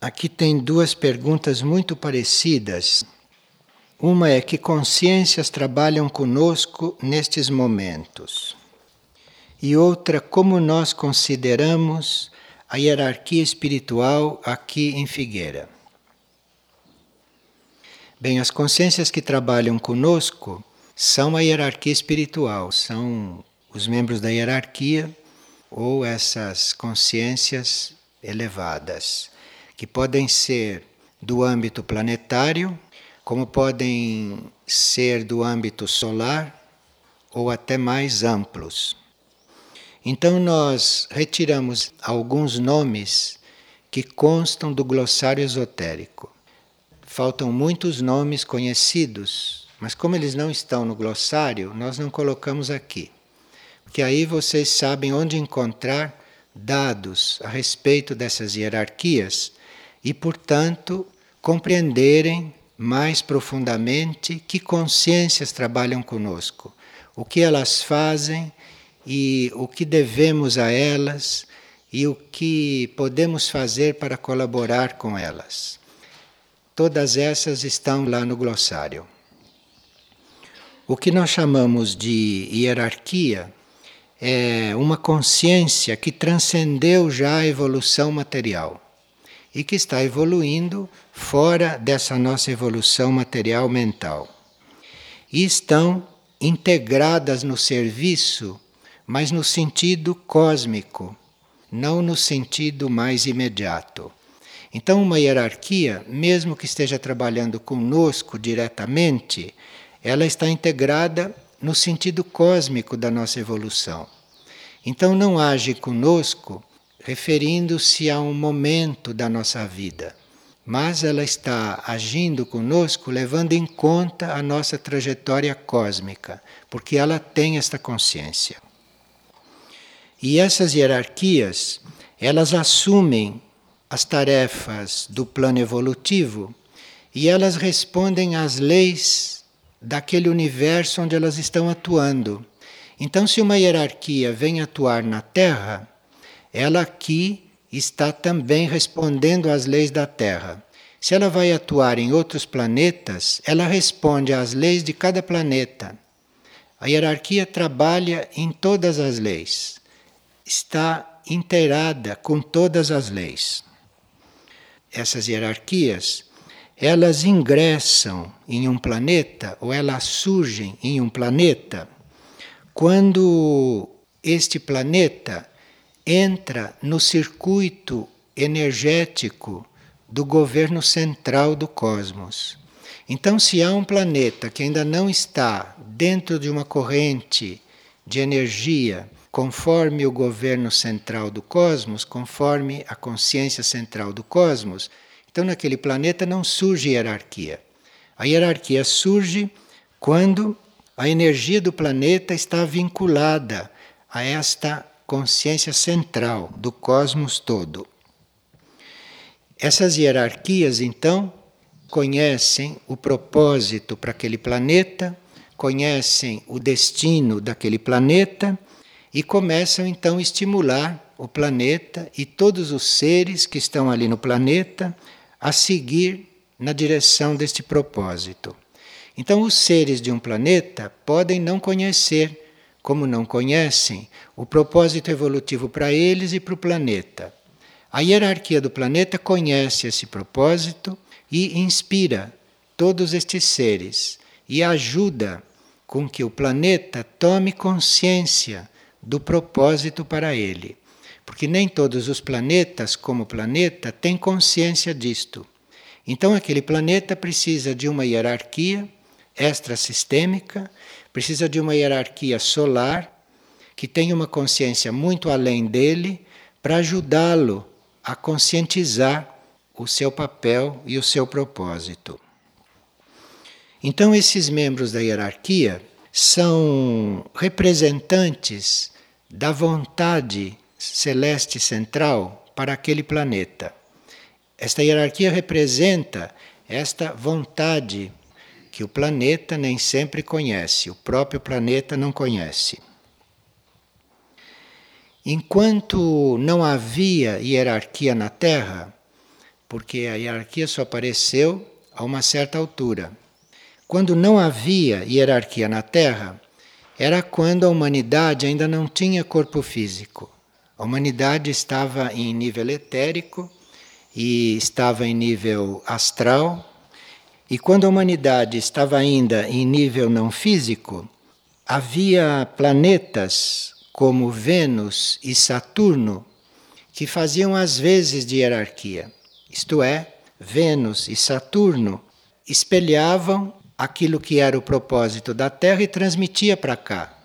Aqui tem duas perguntas muito parecidas. Uma é que consciências trabalham conosco nestes momentos? E outra, como nós consideramos a hierarquia espiritual aqui em Figueira? Bem, as consciências que trabalham conosco são a hierarquia espiritual, são os membros da hierarquia ou essas consciências elevadas que podem ser do âmbito planetário, como podem ser do âmbito solar ou até mais amplos. Então, nós retiramos alguns nomes que constam do glossário esotérico. Faltam muitos nomes conhecidos, mas como eles não estão no glossário, nós não colocamos aqui. Porque aí vocês sabem onde encontrar dados a respeito dessas hierarquias e, portanto, compreenderem mais profundamente que consciências trabalham conosco, o que elas fazem e o que devemos a elas e o que podemos fazer para colaborar com elas. Todas essas estão lá no glossário. O que nós chamamos de hierarquia é uma consciência que transcendeu já a evolução material e que está evoluindo fora dessa nossa evolução material mental. E estão integradas no serviço, mas no sentido cósmico, não no sentido mais imediato. Então, uma hierarquia, mesmo que esteja trabalhando conosco diretamente, ela está integrada no sentido cósmico da nossa evolução. Então, não age conosco referindo-se a um momento da nossa vida, mas ela está agindo conosco levando em conta a nossa trajetória cósmica, porque ela tem esta consciência. E essas hierarquias, elas assumem as tarefas do plano evolutivo e elas respondem às leis daquele universo onde elas estão atuando. Então, se uma hierarquia vem atuar na Terra, ela aqui está também respondendo às leis da Terra. Se ela vai atuar em outros planetas, ela responde às leis de cada planeta. A hierarquia trabalha em todas as leis, está inteirada com todas as leis. Essas hierarquias, elas ingressam em um planeta ou elas surgem em um planeta quando este planeta entra no circuito energético do governo central do cosmos. Então, se há um planeta que ainda não está dentro de uma corrente de energia conforme o governo central do cosmos, conforme a consciência central do cosmos, então naquele planeta não surge hierarquia. A hierarquia surge quando a energia do planeta está vinculada a esta consciência central do cosmos todo. Essas hierarquias, então, conhecem o propósito para aquele planeta, conhecem o destino daquele planeta e começam então a estimular o planeta e todos os seres que estão ali no planeta a seguir na direção deste propósito. Então, os seres de um planeta podem não conhecer como não conhecem, o propósito evolutivo para eles e para o planeta. A hierarquia do planeta conhece esse propósito e inspira todos estes seres e ajuda com que o planeta tome consciência do propósito para ele. Porque nem todos os planetas, como planeta, têm consciência disto. Então, aquele planeta precisa de uma hierarquia extrasistêmica precisa de uma hierarquia solar que tenha uma consciência muito além dele para ajudá-lo a conscientizar o seu papel e o seu propósito. Então, esses membros da hierarquia são representantes da vontade celeste central para aquele planeta. Esta hierarquia representa esta vontade que o planeta nem sempre conhece, o próprio planeta não conhece. Enquanto não havia hierarquia na Terra, porque a hierarquia só apareceu a uma certa altura. Quando não havia hierarquia na Terra, era quando a humanidade ainda não tinha corpo físico. A humanidade estava em nível etérico e estava em nível astral. E quando a humanidade estava ainda em nível não físico, havia planetas como Vênus e Saturno que faziam as vezes de hierarquia. Isto é, Vênus e Saturno espelhavam aquilo que era o propósito da Terra e transmitia para cá,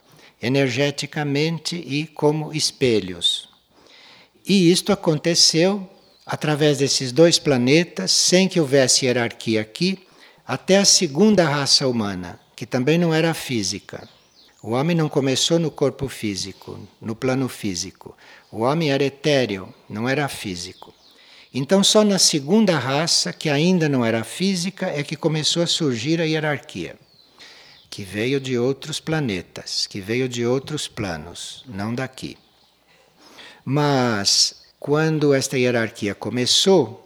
energeticamente e como espelhos. E isto aconteceu através desses dois planetas, sem que houvesse hierarquia aqui, até a segunda raça humana, que também não era física. O homem não começou no corpo físico, no plano físico. O homem era etéreo, não era físico. Então, só na segunda raça, que ainda não era física, é que começou a surgir a hierarquia, que veio de outros planetas, que veio de outros planos, não daqui. Mas, quando esta hierarquia começou,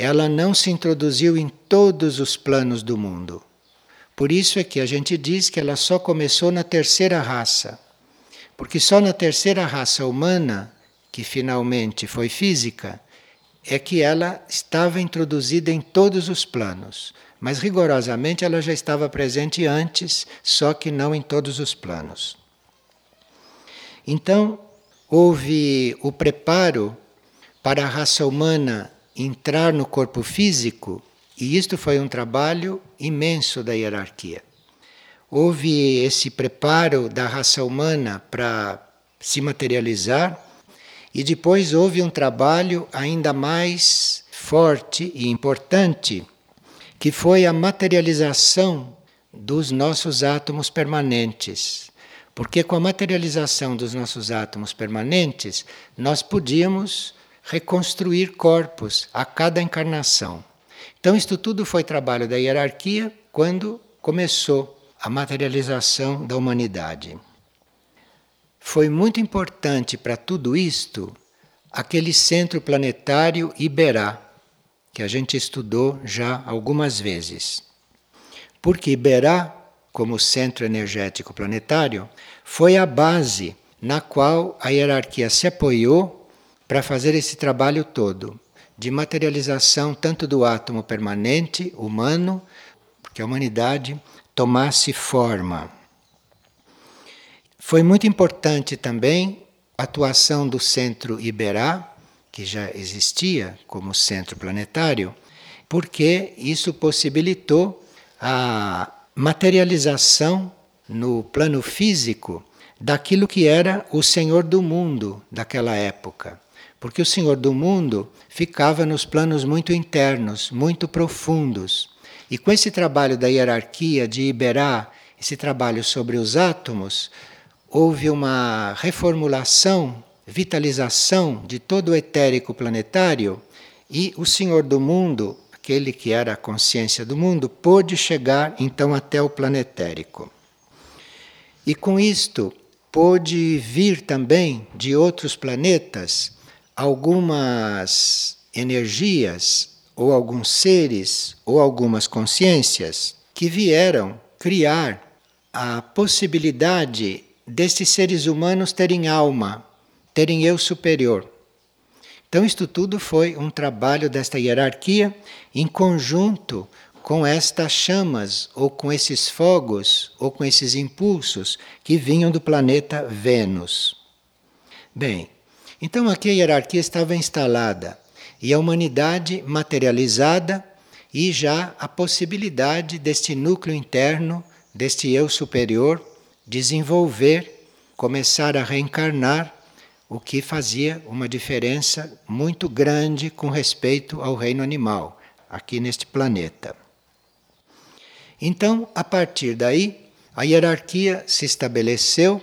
ela não se introduziu em todos os planos do mundo. Por isso é que a gente diz que ela só começou na terceira raça. Porque só na terceira raça humana, que finalmente foi física, é que ela estava introduzida em todos os planos, mas rigorosamente ela já estava presente antes, só que não em todos os planos. Então, houve o preparo para a raça humana entrar no corpo físico, e isto foi um trabalho imenso da hierarquia. Houve esse preparo da raça humana para se materializar e depois houve um trabalho ainda mais forte e importante, que foi a materialização dos nossos átomos permanentes. Porque com a materialização dos nossos átomos permanentes, nós podíamos reconstruir corpos a cada encarnação. Então, isto tudo foi trabalho da hierarquia quando começou a materialização da humanidade. Foi muito importante para tudo isto aquele centro planetário Iberá, que a gente estudou já algumas vezes. Porque Iberá, como centro energético planetário, foi a base na qual a hierarquia se apoiou para fazer esse trabalho todo de materialização tanto do átomo permanente humano, que a humanidade tomasse forma. Foi muito importante também a atuação do Centro Iberá, que já existia como centro planetário, porque isso possibilitou a materialização no plano físico daquilo que era o Senhor do mundo daquela época. Porque o Senhor do mundo ficava nos planos muito internos, muito profundos. E com esse trabalho da hierarquia de Iberá, esse trabalho sobre os átomos, houve uma reformulação, vitalização de todo o etérico planetário e o Senhor do mundo, aquele que era a consciência do mundo, pôde chegar então até o planetérico. E com isto pôde vir também de outros planetas algumas energias ou alguns seres ou algumas consciências que vieram criar a possibilidade destes seres humanos terem alma, terem eu superior. Então, isto tudo foi um trabalho desta hierarquia em conjunto com estas chamas, ou com esses fogos, ou com esses impulsos que vinham do planeta Vênus. Bem, então aqui a hierarquia estava instalada e a humanidade materializada e já a possibilidade deste núcleo interno, deste eu superior, desenvolver, começar a reencarnar, o que fazia uma diferença muito grande com respeito ao reino animal, aqui neste planeta. Então, a partir daí, a hierarquia se estabeleceu.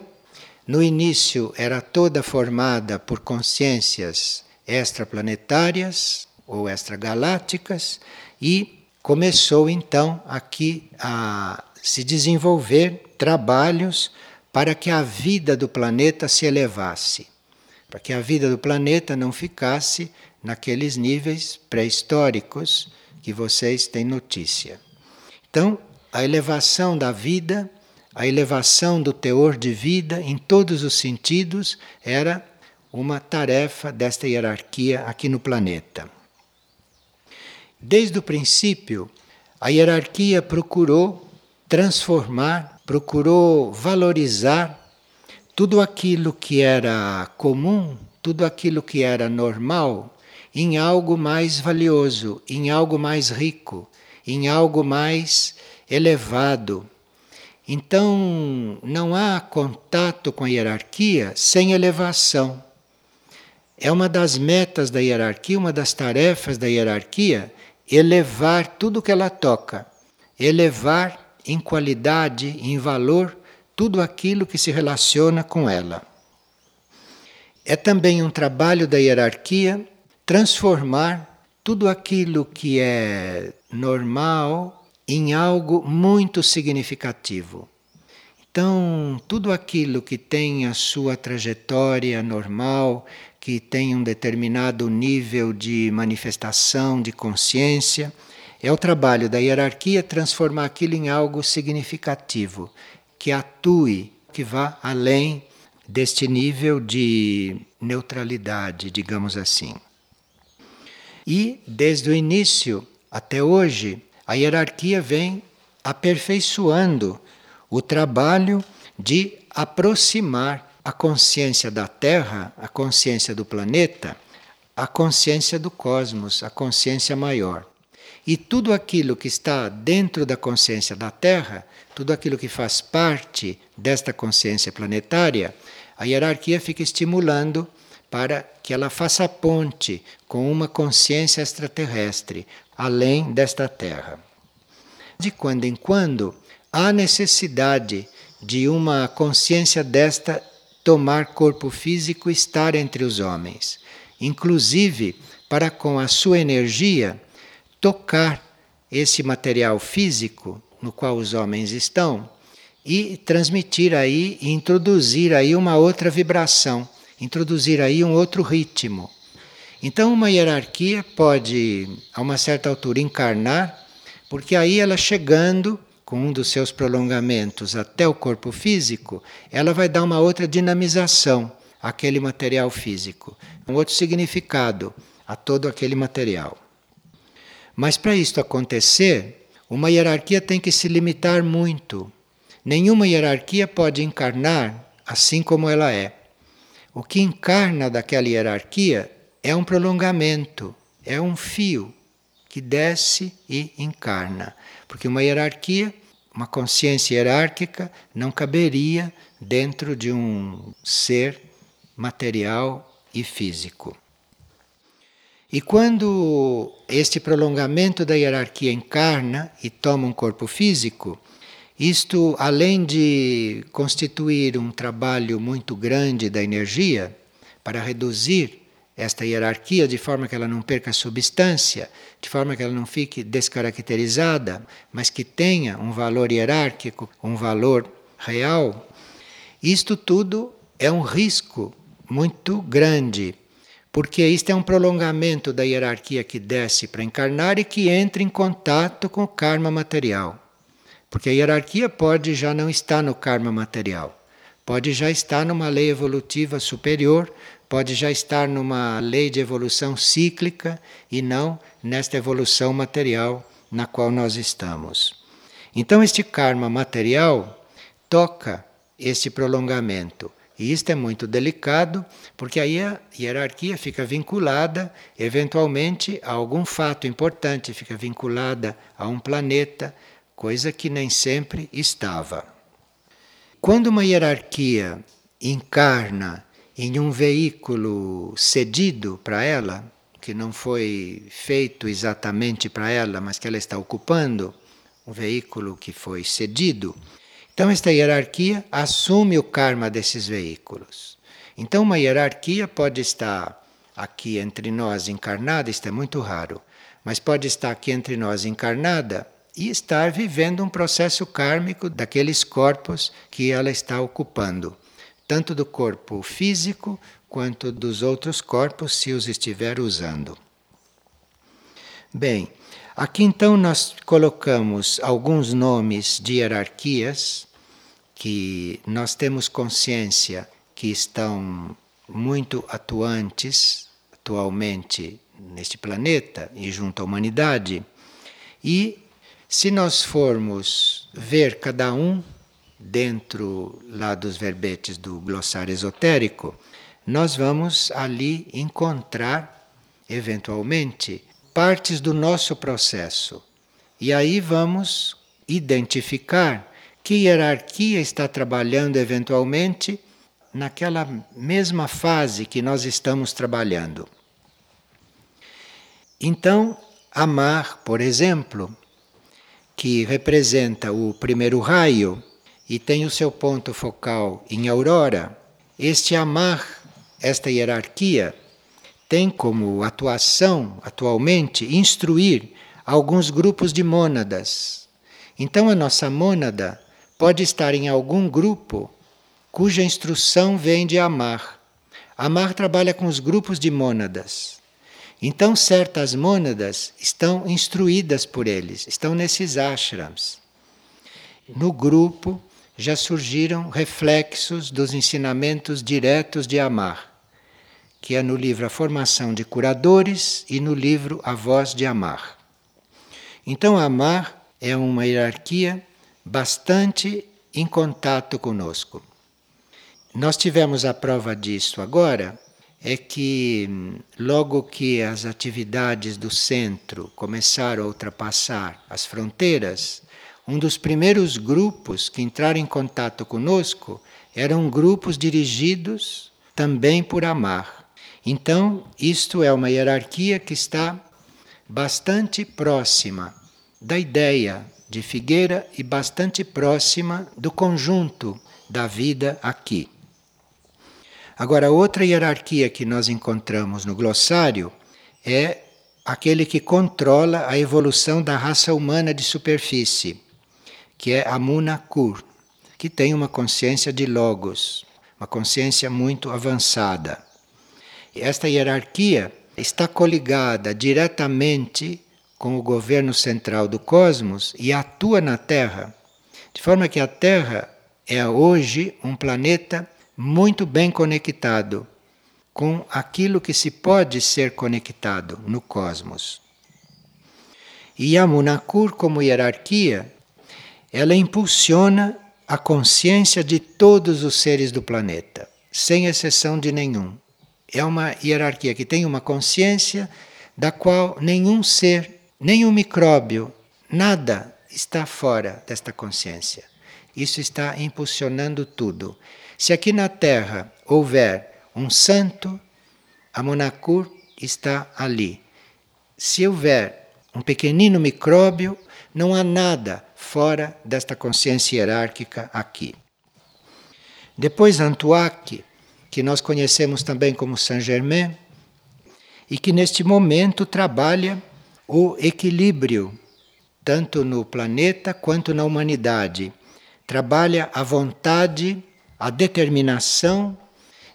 No início, era toda formada por consciências extraplanetárias ou extragalácticas, e começou então aqui a se desenvolver trabalhos para que a vida do planeta se elevasse, para que a vida do planeta não ficasse naqueles níveis pré-históricos que vocês têm notícia. Então, a elevação da vida, a elevação do teor de vida em todos os sentidos era uma tarefa desta hierarquia aqui no planeta. Desde o princípio, a hierarquia procurou transformar, procurou valorizar tudo aquilo que era comum, tudo aquilo que era normal, em algo mais valioso, em algo mais rico, em algo mais elevado. Então, não há contato com a hierarquia sem elevação. É uma das metas da hierarquia, uma das tarefas da hierarquia, elevar tudo que ela toca, elevar em qualidade, em valor, tudo aquilo que se relaciona com ela. É também um trabalho da hierarquia transformar tudo aquilo que é normal em algo muito significativo. Então, tudo aquilo que tem a sua trajetória normal, que tem um determinado nível de manifestação de consciência, é o trabalho da hierarquia transformar aquilo em algo significativo, que atue, que vá além deste nível de neutralidade, digamos assim. E desde o início até hoje, a hierarquia vem aperfeiçoando o trabalho de aproximar a consciência da Terra, a consciência do planeta, a consciência do cosmos, a consciência maior. E tudo aquilo que está dentro da consciência da Terra, tudo aquilo que faz parte desta consciência planetária, a hierarquia fica estimulando para que ela faça ponte com uma consciência extraterrestre, além desta Terra. De quando em quando, há necessidade de uma consciência desta tomar corpo físico e estar entre os homens, inclusive para com a sua energia tocar esse material físico no qual os homens estão e transmitir aí, introduzir aí uma outra vibração, introduzir aí um outro ritmo. Então uma hierarquia pode a uma certa altura encarnar, porque aí ela chegando com um dos seus prolongamentos até o corpo físico, ela vai dar uma outra dinamização àquele material físico, um outro significado a todo aquele material. Mas para isto acontecer, uma hierarquia tem que se limitar muito. Nenhuma hierarquia pode encarnar assim como ela é. O que encarna daquela hierarquia é um prolongamento, é um fio que desce e encarna. Porque uma hierarquia, uma consciência hierárquica, não caberia dentro de um ser material e físico. E quando este prolongamento da hierarquia encarna e toma um corpo físico, isto, além de constituir um trabalho muito grande da energia para reduzir esta hierarquia de forma que ela não perca substância, de forma que ela não fique descaracterizada, mas que tenha um valor hierárquico, um valor real. Isto tudo é um risco muito grande, porque isto é um prolongamento da hierarquia que desce para encarnar e que entra em contato com o karma material. Porque a hierarquia pode já não estar no karma material, pode já estar numa lei evolutiva superior, pode já estar numa lei de evolução cíclica e não nesta evolução material na qual nós estamos. Então, este karma material toca este prolongamento. E isto é muito delicado, porque aí a hierarquia fica vinculada, eventualmente, a algum fato importante, fica vinculada a um planeta, coisa que nem sempre estava. Quando uma hierarquia encarna em um veículo cedido para ela, que não foi feito exatamente para ela, mas que ela está ocupando, um veículo que foi cedido. Então, esta hierarquia assume o karma desses veículos. Então, uma hierarquia pode estar aqui entre nós encarnada, isto é muito raro, mas pode estar aqui entre nós encarnada e estar vivendo um processo kármico daqueles corpos que ela está ocupando tanto do corpo físico quanto dos outros corpos, se os estiver usando. Bem, aqui então nós colocamos alguns nomes de hierarquias que nós temos consciência que estão muito atuantes atualmente neste planeta e junto à humanidade. E se nós formos ver cada um dentro lá dos verbetes do glossário esotérico, nós vamos ali encontrar, eventualmente, partes do nosso processo. E aí vamos identificar que hierarquia está trabalhando eventualmente naquela mesma fase que nós estamos trabalhando. Então, amar, por exemplo, que representa o primeiro raio e tem o seu ponto focal em aurora, este amar, esta hierarquia, tem como atuação atualmente instruir alguns grupos de mônadas. Então a nossa mônada pode estar em algum grupo cuja instrução vem de Amar. Amar trabalha com os grupos de mônadas. Então, certas mônadas estão instruídas por eles, estão nesses ashrams. No grupo já surgiram reflexos dos ensinamentos diretos de Amar, que é no livro A Formação de Curadores e no livro A Voz de Amar. Então, Amar é uma hierarquia bastante em contato conosco. Nós tivemos a prova disso agora, é que logo que as atividades do centro começaram a ultrapassar as fronteiras, um dos primeiros grupos que entraram em contato conosco eram grupos dirigidos também por Amar. Então, isto é uma hierarquia que está bastante próxima da ideia de Figueira e bastante próxima do conjunto da vida aqui. Agora, outra hierarquia que nós encontramos no glossário é aquele que controla a evolução da raça humana de superfície, que é Amunakur, que tem uma consciência de Logos, uma consciência muito avançada. E esta hierarquia está coligada diretamente com o governo central do cosmos e atua na Terra, de forma que a Terra é hoje um planeta muito bem conectado com aquilo que se pode ser conectado no cosmos. E a Munakur, como hierarquia, ela impulsiona a consciência de todos os seres do planeta, sem exceção de nenhum. É uma hierarquia que tem uma consciência da qual nenhum ser, nenhum micróbio, nada está fora desta consciência. Isso está impulsionando tudo. Se aqui na Terra houver um santo, a Monakur está ali. Se houver um pequenino micróbio, não há nada fora desta consciência hierárquica aqui. Depois Antuac, que nós conhecemos também como Saint Germain, e que neste momento trabalha o equilíbrio, tanto no planeta quanto na humanidade. Trabalha a vontade a determinação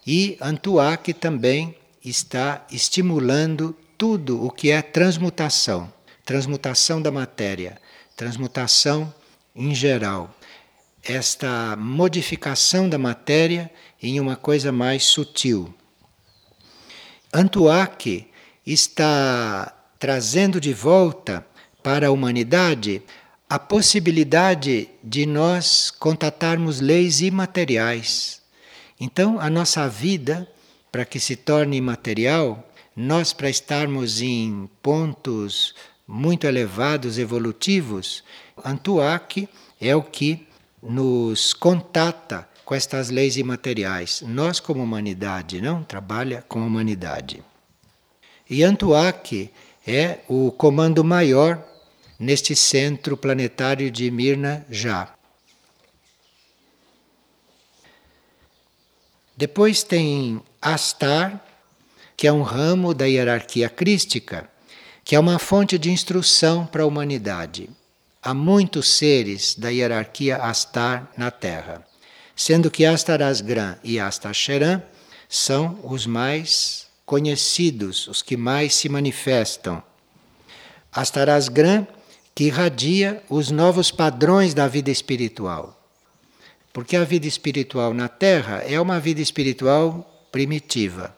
e Antuac também está estimulando tudo o que é transmutação, transmutação da matéria, transmutação em geral. Esta modificação da matéria em uma coisa mais sutil. Antuac está trazendo de volta para a humanidade a possibilidade de nós contatarmos leis imateriais. Então, a nossa vida, para que se torne imaterial, nós, para estarmos em pontos muito elevados, evolutivos, Antuac é o que nos contata com estas leis imateriais. Nós, como humanidade, não trabalha com a humanidade. E Antuac é o comando maior neste centro planetário de Mirna já. Depois tem Astar, que é um ramo da hierarquia crística, que é uma fonte de instrução para a humanidade. Há muitos seres da hierarquia Astar na Terra. sendo que Astarasgram e Astacheran são os mais conhecidos, os que mais se manifestam. Astarasgram que irradia os novos padrões da vida espiritual. Porque a vida espiritual na Terra é uma vida espiritual primitiva.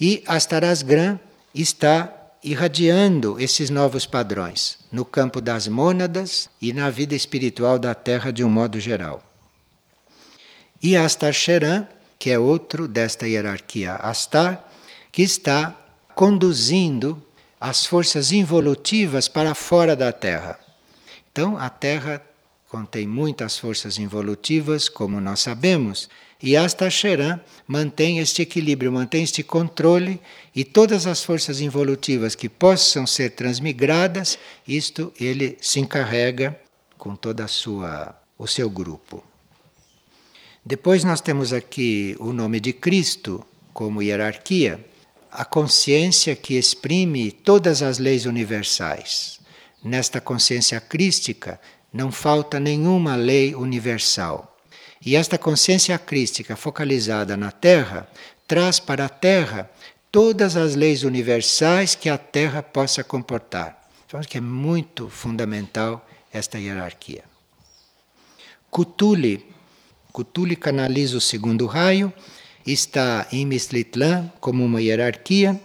E Astarasgram está irradiando esses novos padrões no campo das mônadas e na vida espiritual da Terra de um modo geral. E Astar que é outro desta hierarquia Astar, que está conduzindo as forças involutivas para fora da Terra. Então, a Terra contém muitas forças involutivas, como nós sabemos, e Astacheran mantém este equilíbrio, mantém este controle e todas as forças involutivas que possam ser transmigradas, isto ele se encarrega com toda a sua o seu grupo. Depois nós temos aqui o nome de Cristo como hierarquia, a consciência que exprime todas as leis universais. Nesta consciência crística não falta nenhuma lei universal. E esta consciência crística focalizada na Terra traz para a Terra todas as leis universais que a Terra possa comportar. Então, acho que é muito fundamental esta hierarquia. Cutuli. Cutuli canaliza o segundo raio está em Mistlitlan como uma hierarquia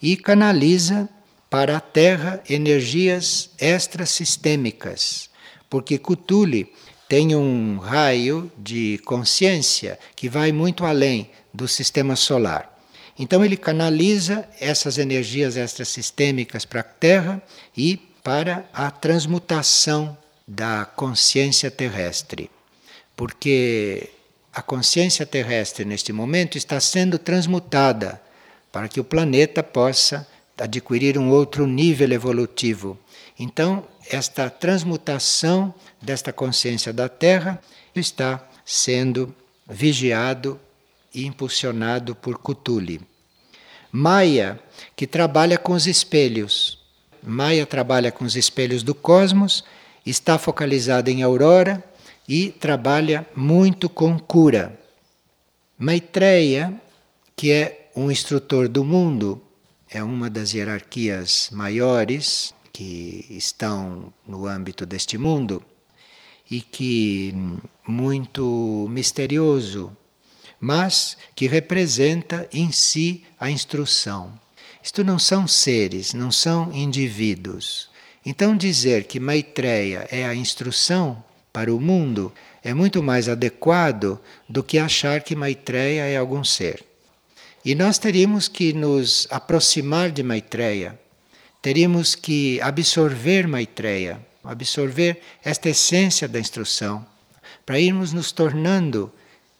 e canaliza para a Terra energias extrasistêmicas, porque Cthulhu tem um raio de consciência que vai muito além do sistema solar. Então ele canaliza essas energias extrasistêmicas para a Terra e para a transmutação da consciência terrestre. Porque a consciência terrestre neste momento está sendo transmutada para que o planeta possa adquirir um outro nível evolutivo. Então, esta transmutação desta consciência da Terra está sendo vigiado e impulsionado por Cthulhu. Maia, que trabalha com os espelhos. Maia trabalha com os espelhos do cosmos, está focalizada em Aurora e trabalha muito com cura. Maitreya, que é um instrutor do mundo, é uma das hierarquias maiores que estão no âmbito deste mundo e que muito misterioso, mas que representa em si a instrução. Isto não são seres, não são indivíduos. Então dizer que Maitreya é a instrução para o mundo é muito mais adequado do que achar que Maitreya é algum ser. E nós teríamos que nos aproximar de Maitreya, teríamos que absorver Maitreya, absorver esta essência da instrução, para irmos nos tornando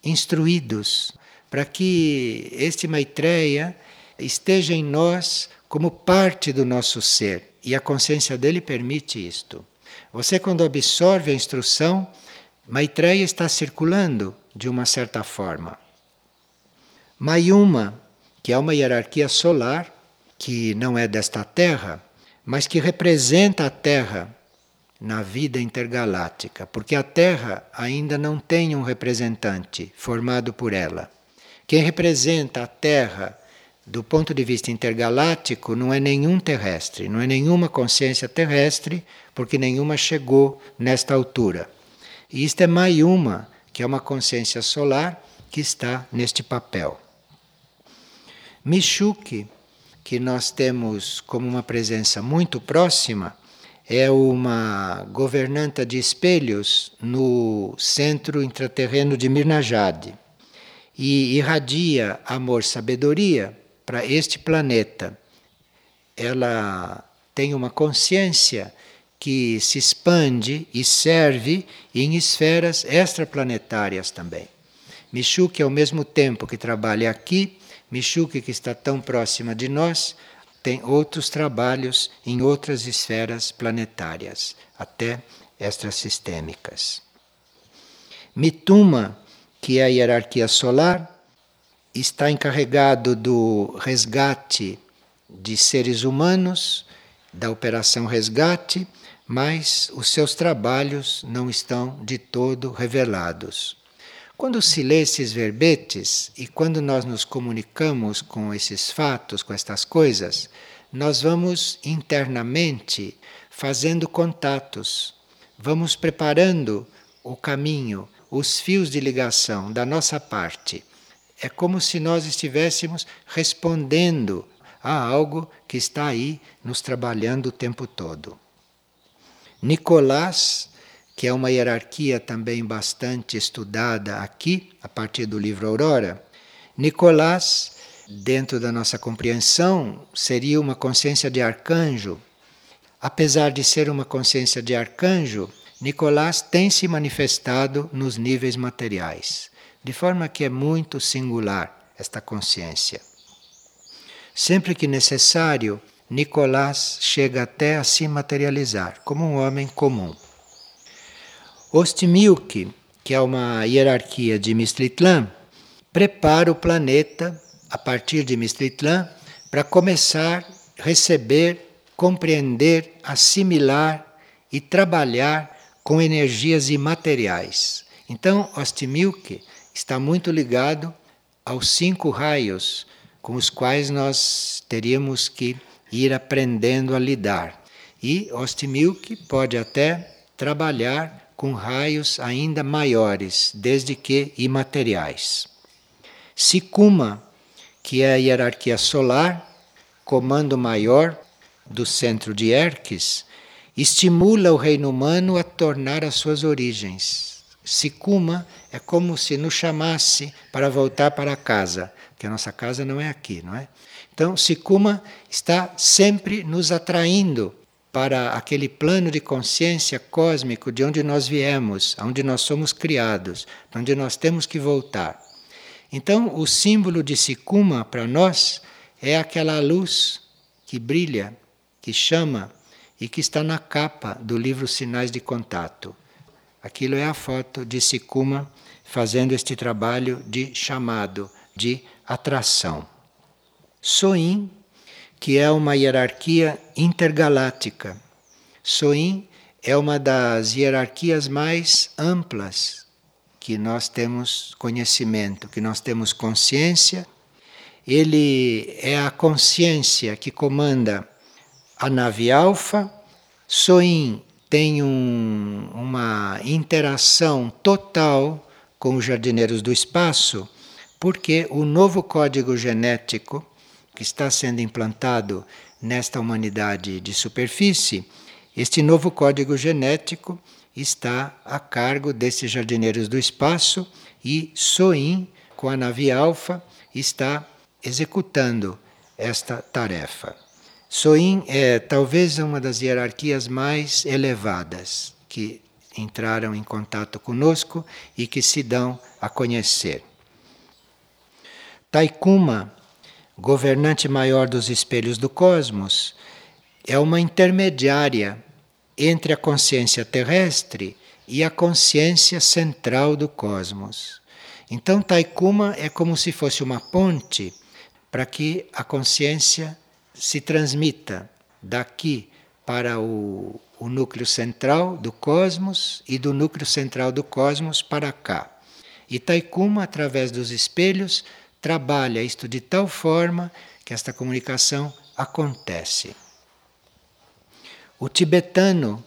instruídos, para que este Maitreya esteja em nós como parte do nosso ser. E a consciência dele permite isto. Você, quando absorve a instrução, Maitreya está circulando de uma certa forma. Mayuma, que é uma hierarquia solar, que não é desta Terra, mas que representa a Terra na vida intergaláctica, porque a Terra ainda não tem um representante formado por ela. Quem representa a Terra do ponto de vista intergaláctico, não é nenhum terrestre, não é nenhuma consciência terrestre, porque nenhuma chegou nesta altura. E isto é Mayuma, que é uma consciência solar que está neste papel. Michuque, que nós temos como uma presença muito próxima, é uma governanta de espelhos no centro intraterreno de Mirnajade e irradia amor-sabedoria para este planeta. Ela tem uma consciência que se expande e serve em esferas extraplanetárias também. Michuque, ao mesmo tempo que trabalha aqui, Michuque, que está tão próxima de nós, tem outros trabalhos em outras esferas planetárias, até extrasistêmicas. Mituma, que é a hierarquia solar, está encarregado do resgate de seres humanos, da Operação Resgate, mas os seus trabalhos não estão de todo revelados. Quando se lê esses verbetes e quando nós nos comunicamos com esses fatos, com estas coisas, nós vamos internamente fazendo contatos, vamos preparando o caminho, os fios de ligação da nossa parte. É como se nós estivéssemos respondendo a algo que está aí nos trabalhando o tempo todo. Nicolás, que é uma hierarquia também bastante estudada aqui, a partir do livro Aurora, Nicolás, dentro da nossa compreensão, seria uma consciência de arcanjo. Apesar de ser uma consciência de arcanjo, Nicolás tem se manifestado nos níveis materiais, de forma que é muito singular esta consciência. Sempre que necessário, Nicolás chega até a se materializar como um homem comum. Ostimilk, que é uma hierarquia de Mistritlan, prepara o planeta a partir de Mistritlan para começar a receber, compreender, assimilar e trabalhar com energias imateriais. Então, Ostimilk está muito ligado aos cinco raios com os quais nós teríamos que ir aprendendo a lidar. E Ostimilk pode até trabalhar com raios ainda maiores, desde que imateriais. Sikuma, que é a hierarquia solar, comando maior do centro de Erques, estimula o reino humano a tornar as suas origens. Sikuma é como se nos chamasse para voltar para casa, que a nossa casa não é aqui, não é? Então, Sikuma está sempre nos atraindo para aquele plano de consciência cósmico de onde nós viemos, onde nós somos criados, onde nós temos que voltar. Então, o símbolo de Sikuma para nós é aquela luz que brilha, que chama e que está na capa do livro Sinais de Contato. Aquilo é a foto de Sikuma fazendo este trabalho de chamado, de atração. Soin, que é uma hierarquia intergaláctica. Soin é uma das hierarquias mais amplas que nós temos conhecimento, que nós temos consciência. Ele é a consciência que comanda a nave alfa. Soin tem um, uma interação total com os jardineiros do espaço porque o novo código genético que está sendo implantado nesta humanidade de superfície, este novo código genético está a cargo desses jardineiros do espaço e Soin, com a nave Alfa, está executando esta tarefa. Soin é talvez uma das hierarquias mais elevadas que entraram em contato conosco e que se dão a conhecer. Taikuma, governante maior dos espelhos do cosmos, é uma intermediária entre a consciência terrestre e a consciência central do cosmos. Então, Taikuma é como se fosse uma ponte para que a consciência se transmita daqui para o, o núcleo central do cosmos e do núcleo central do cosmos para cá. E Taikuma, através dos espelhos, trabalha isto de tal forma que esta comunicação acontece. O tibetano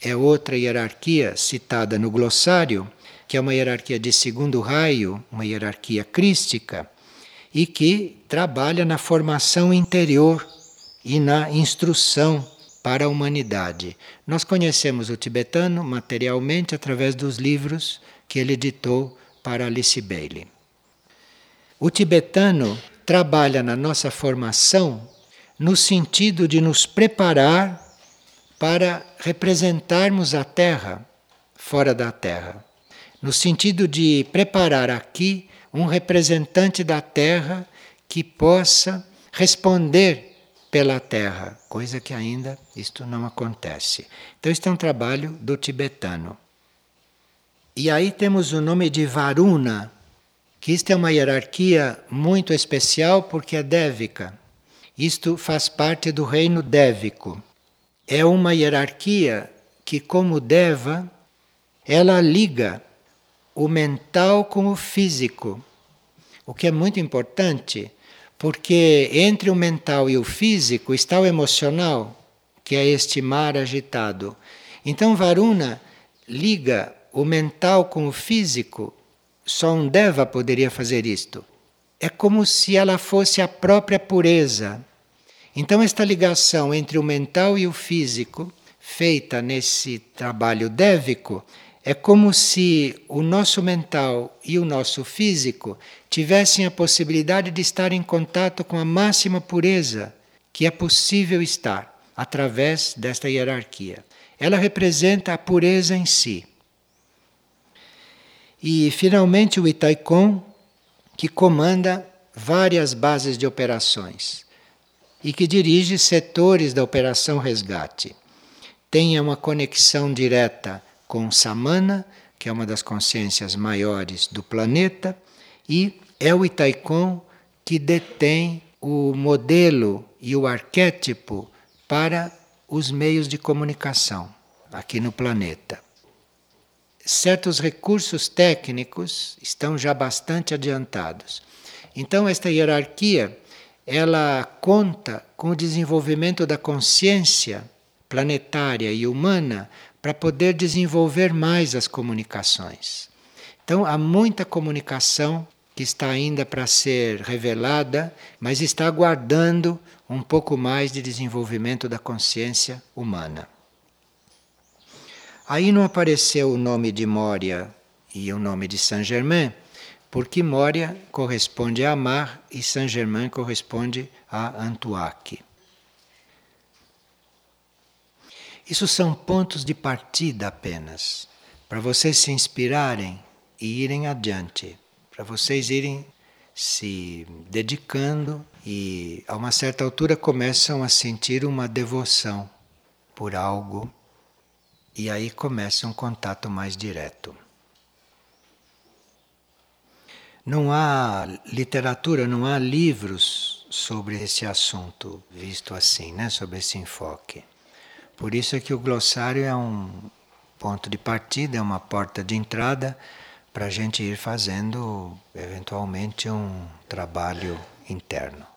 é outra hierarquia citada no glossário, que é uma hierarquia de segundo raio, uma hierarquia crística, e que trabalha na formação interior e na instrução para a humanidade. Nós conhecemos o tibetano materialmente através dos livros que ele editou para Alice Bailey. O tibetano trabalha na nossa formação no sentido de nos preparar para representarmos a Terra fora da Terra. No sentido de preparar aqui um representante da Terra que possa responder pela Terra, coisa que ainda isto não acontece. Então, este é um trabalho do tibetano. E aí temos o nome de Varuna, que isto é uma hierarquia muito especial porque é dévica. Isto faz parte do reino dévico. É uma hierarquia que, como Deva, ela liga o mental com o físico, o que é muito importante, porque entre o mental e o físico está o emocional, que é este mar agitado. Então, Varuna liga o mental com o físico, só um Deva poderia fazer isto. É como se ela fosse a própria pureza. Então, esta ligação entre o mental e o físico, feita nesse trabalho dévico, é como se o nosso mental e o nosso físico tivessem a possibilidade de estar em contato com a máxima pureza que é possível estar através desta hierarquia. Ela representa a pureza em si. E, finalmente, o Itaikon, que comanda várias bases de operações e que dirige setores da Operação Resgate. Tenha uma conexão direta com Samana, que é uma das consciências maiores do planeta, e é o Itaikon que detém o modelo e o arquétipo para os meios de comunicação aqui no planeta. Certos recursos técnicos estão já bastante adiantados. Então esta hierarquia ela conta com o desenvolvimento da consciência planetária e humana para poder desenvolver mais as comunicações. Então há muita comunicação que está ainda para ser revelada, mas está aguardando um pouco mais de desenvolvimento da consciência humana. Aí não apareceu o nome de Moria e o nome de Saint-Germain, porque Moria corresponde a Amar e Saint-Germain corresponde a Antuac. Isso são pontos de partida apenas, para vocês se inspirarem e irem adiante, para vocês irem se dedicando e a uma certa altura começam a sentir uma devoção por algo e aí começa um contato mais direto. Não há literatura, não há livros sobre esse assunto visto assim, né, sobre esse enfoque. Por isso é que o glossário é um ponto de partida, é uma porta de entrada para a gente ir fazendo eventualmente um trabalho interno.